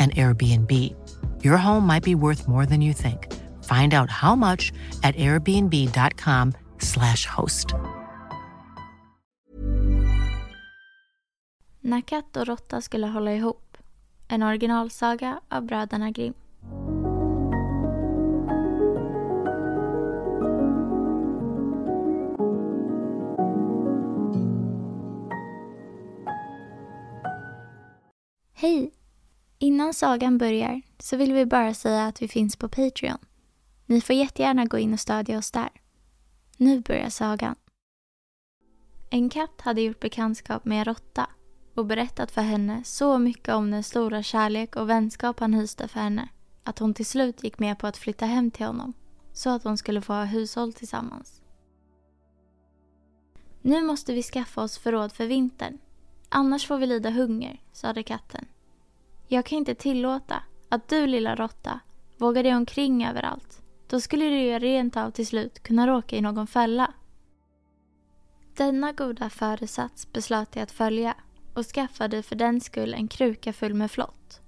and Airbnb. Your home might be worth more than you think. Find out how much at airbnb.com/slash host. När katt och råtta skulle hålla ihop. En originalsaga av bröderna Grimm. Innan sagan börjar så vill vi bara säga att vi finns på Patreon. Ni får jättegärna gå in och stödja oss där. Nu börjar sagan. En katt hade gjort bekantskap med en råtta och berättat för henne så mycket om den stora kärlek och vänskap han hyste för henne att hon till slut gick med på att flytta hem till honom så att de skulle få ha hushåll tillsammans. Nu måste vi skaffa oss förråd för vintern Annars får vi lida hunger, sade katten. Jag kan inte tillåta att du lilla råtta vågar dig omkring överallt. Då skulle du ju rent av till slut kunna råka i någon fälla. Denna goda föresats beslöt jag att följa och skaffade för den skull en kruka full med flott.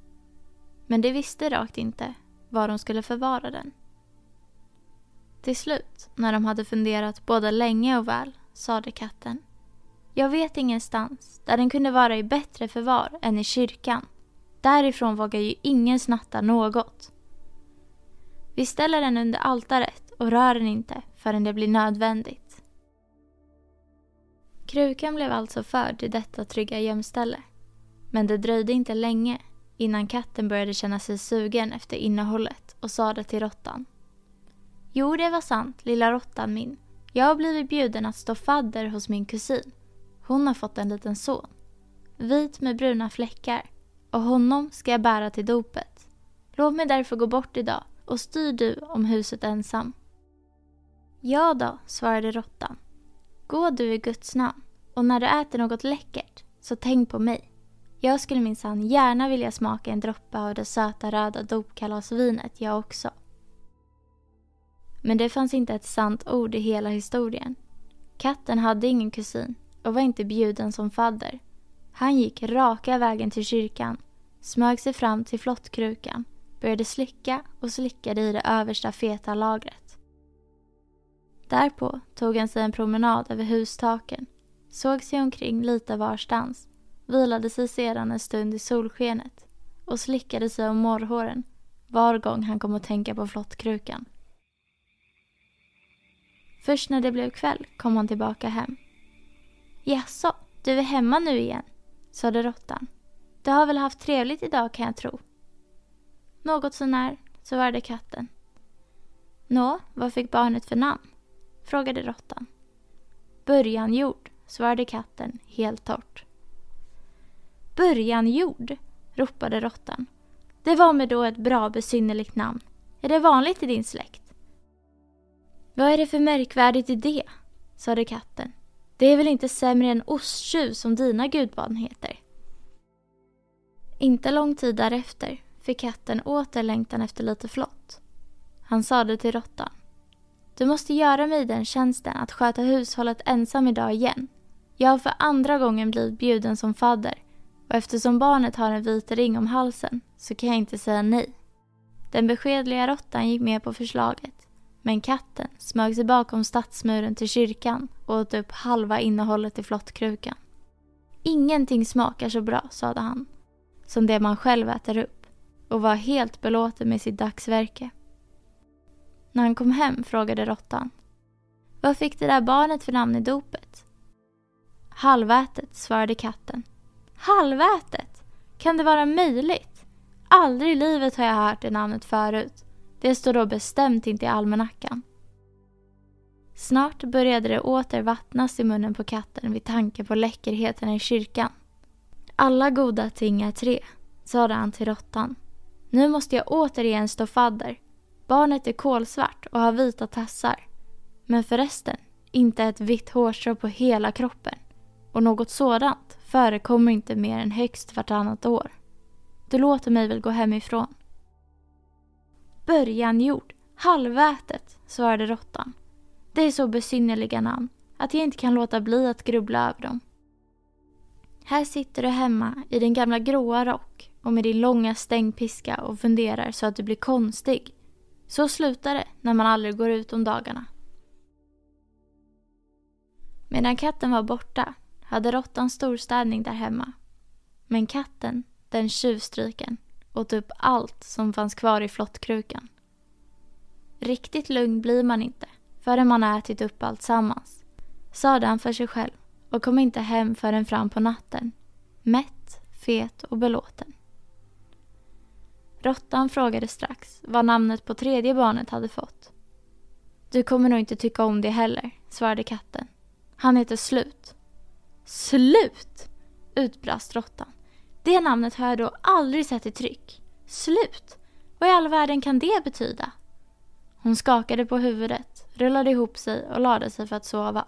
Men de visste rakt inte var de skulle förvara den. Till slut, när de hade funderat både länge och väl, sade katten jag vet ingenstans där den kunde vara i bättre förvar än i kyrkan. Därifrån vågar ju ingen snatta något. Vi ställer den under altaret och rör den inte förrän det blir nödvändigt. Krukan blev alltså förd till detta trygga gömställe. Men det dröjde inte länge innan katten började känna sig sugen efter innehållet och sade till råttan. Jo, det var sant, lilla råttan min. Jag har blivit bjuden att stå fadder hos min kusin hon har fått en liten son. Vit med bruna fläckar. Och honom ska jag bära till dopet. Låt mig därför gå bort idag och styr du om huset ensam. Ja då, svarade råttan. Gå du i Guds namn och när du äter något läckert så tänk på mig. Jag skulle minsann gärna vilja smaka en droppe av det söta röda dopkalasvinet jag också. Men det fanns inte ett sant ord i hela historien. Katten hade ingen kusin och var inte bjuden som fadder. Han gick raka vägen till kyrkan, smög sig fram till flottkrukan, började slicka och slickade i det översta feta lagret. Därpå tog han sig en promenad över hustaken, såg sig omkring lite varstans, vilade sig sedan en stund i solskenet och slickade sig om morrhåren var gång han kom att tänka på flottkrukan. Först när det blev kväll kom han tillbaka hem. Jaså, du är hemma nu igen? Sade råttan. Du har väl haft trevligt idag kan jag tro. Något sånär, svarade katten. Nå, vad fick barnet för namn? frågade råttan. Börjanjord, svarade katten helt torrt. Börjanjord, ropade råttan. Det var med då ett bra besynnerligt namn. Är det vanligt i din släkt? Vad är det för märkvärdigt i det? sade katten. Det är väl inte sämre än osttjuv som dina gudbarn heter? Inte lång tid därefter fick katten åter längtan efter lite flott. Han sade till råttan. Du måste göra mig den tjänsten att sköta hushållet ensam idag igen. Jag har för andra gången blivit bjuden som fadder och eftersom barnet har en vit ring om halsen så kan jag inte säga nej. Den beskedliga råttan gick med på förslaget men katten smög sig bakom stadsmuren till kyrkan och åt upp halva innehållet i flottkrukan. Ingenting smakar så bra, sade han, som det man själv äter upp och var helt belåten med sitt dagsverke. När han kom hem frågade råttan. Vad fick det där barnet för namn i dopet? Halvätet, svarade katten. Halvätet? Kan det vara möjligt? Aldrig i livet har jag hört det namnet förut. Det står då bestämt inte i almanackan. Snart började det åter vattnas i munnen på katten vid tanke på läckerheten i kyrkan. Alla goda ting är tre, sade han till råttan. Nu måste jag återigen stå fadder. Barnet är kolsvart och har vita tassar. Men förresten, inte ett vitt hårstrå på hela kroppen. Och något sådant förekommer inte mer än högst vartannat år. Du låter mig väl gå hemifrån. Början gjord, halvätet, svarade råttan. Det är så besynnerliga namn att jag inte kan låta bli att grubbla över dem. Här sitter du hemma i din gamla gråa rock och med din långa stängpiska och funderar så att du blir konstig. Så slutar det när man aldrig går ut om dagarna. Medan katten var borta hade råttan storstädning där hemma. Men katten, den tjuvstryken, åt upp allt som fanns kvar i flottkrukan. Riktigt lugn blir man inte förrän man ätit upp allt sammans, sade han för sig själv och kom inte hem förrän fram på natten, mätt, fet och belåten. Råttan frågade strax vad namnet på tredje barnet hade fått. Du kommer nog inte tycka om det heller, svarade katten. Han heter Slut. Slut! utbrast råttan. Det namnet har jag då aldrig sett i tryck. Slut! Vad i all världen kan det betyda? Hon skakade på huvudet, rullade ihop sig och lade sig för att sova.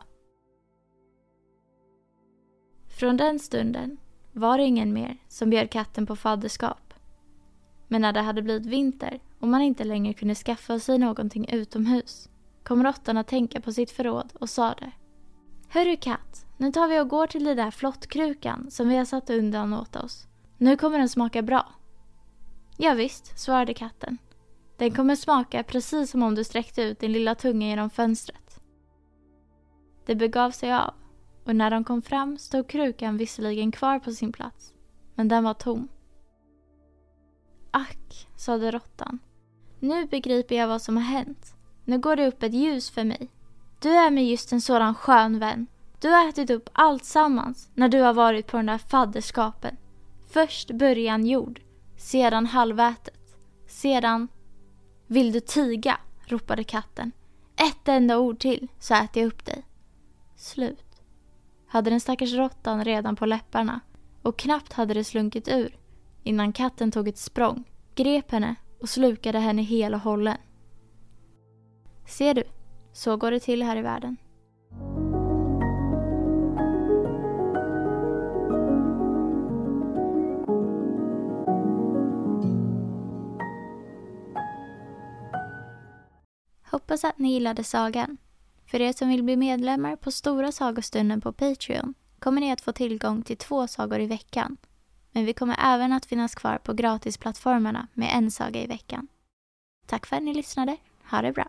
Från den stunden var det ingen mer som bjöd katten på fadderskap. Men när det hade blivit vinter och man inte längre kunde skaffa sig någonting utomhus kom råttan att tänka på sitt förråd och sade Hörru katt, nu tar vi och går till den där flottkrukan som vi har satt undan åt oss. Nu kommer den smaka bra. Ja, visst, svarade katten. Den kommer smaka precis som om du sträckte ut din lilla tunga genom fönstret. Det begav sig av och när de kom fram stod krukan visserligen kvar på sin plats, men den var tom. Ack, sade råttan. Nu begriper jag vad som har hänt. Nu går det upp ett ljus för mig. Du är mig just en sådan skön vän. Du har ätit upp allt sammans när du har varit på den där fadderskapen. Först början jord, sedan halvätet, sedan... Vill du tiga? ropade katten. Ett enda ord till så äter jag upp dig. Slut. Hade den stackars råttan redan på läpparna och knappt hade det slunkit ur innan katten tog ett språng, grep henne och slukade henne hel och hållen. Ser du, så går det till här i världen. Hoppas att ni gillade sagan. För er som vill bli medlemmar på Stora sagostunden på Patreon kommer ni att få tillgång till två sagor i veckan. Men vi kommer även att finnas kvar på gratisplattformarna med en saga i veckan. Tack för att ni lyssnade. Ha det bra.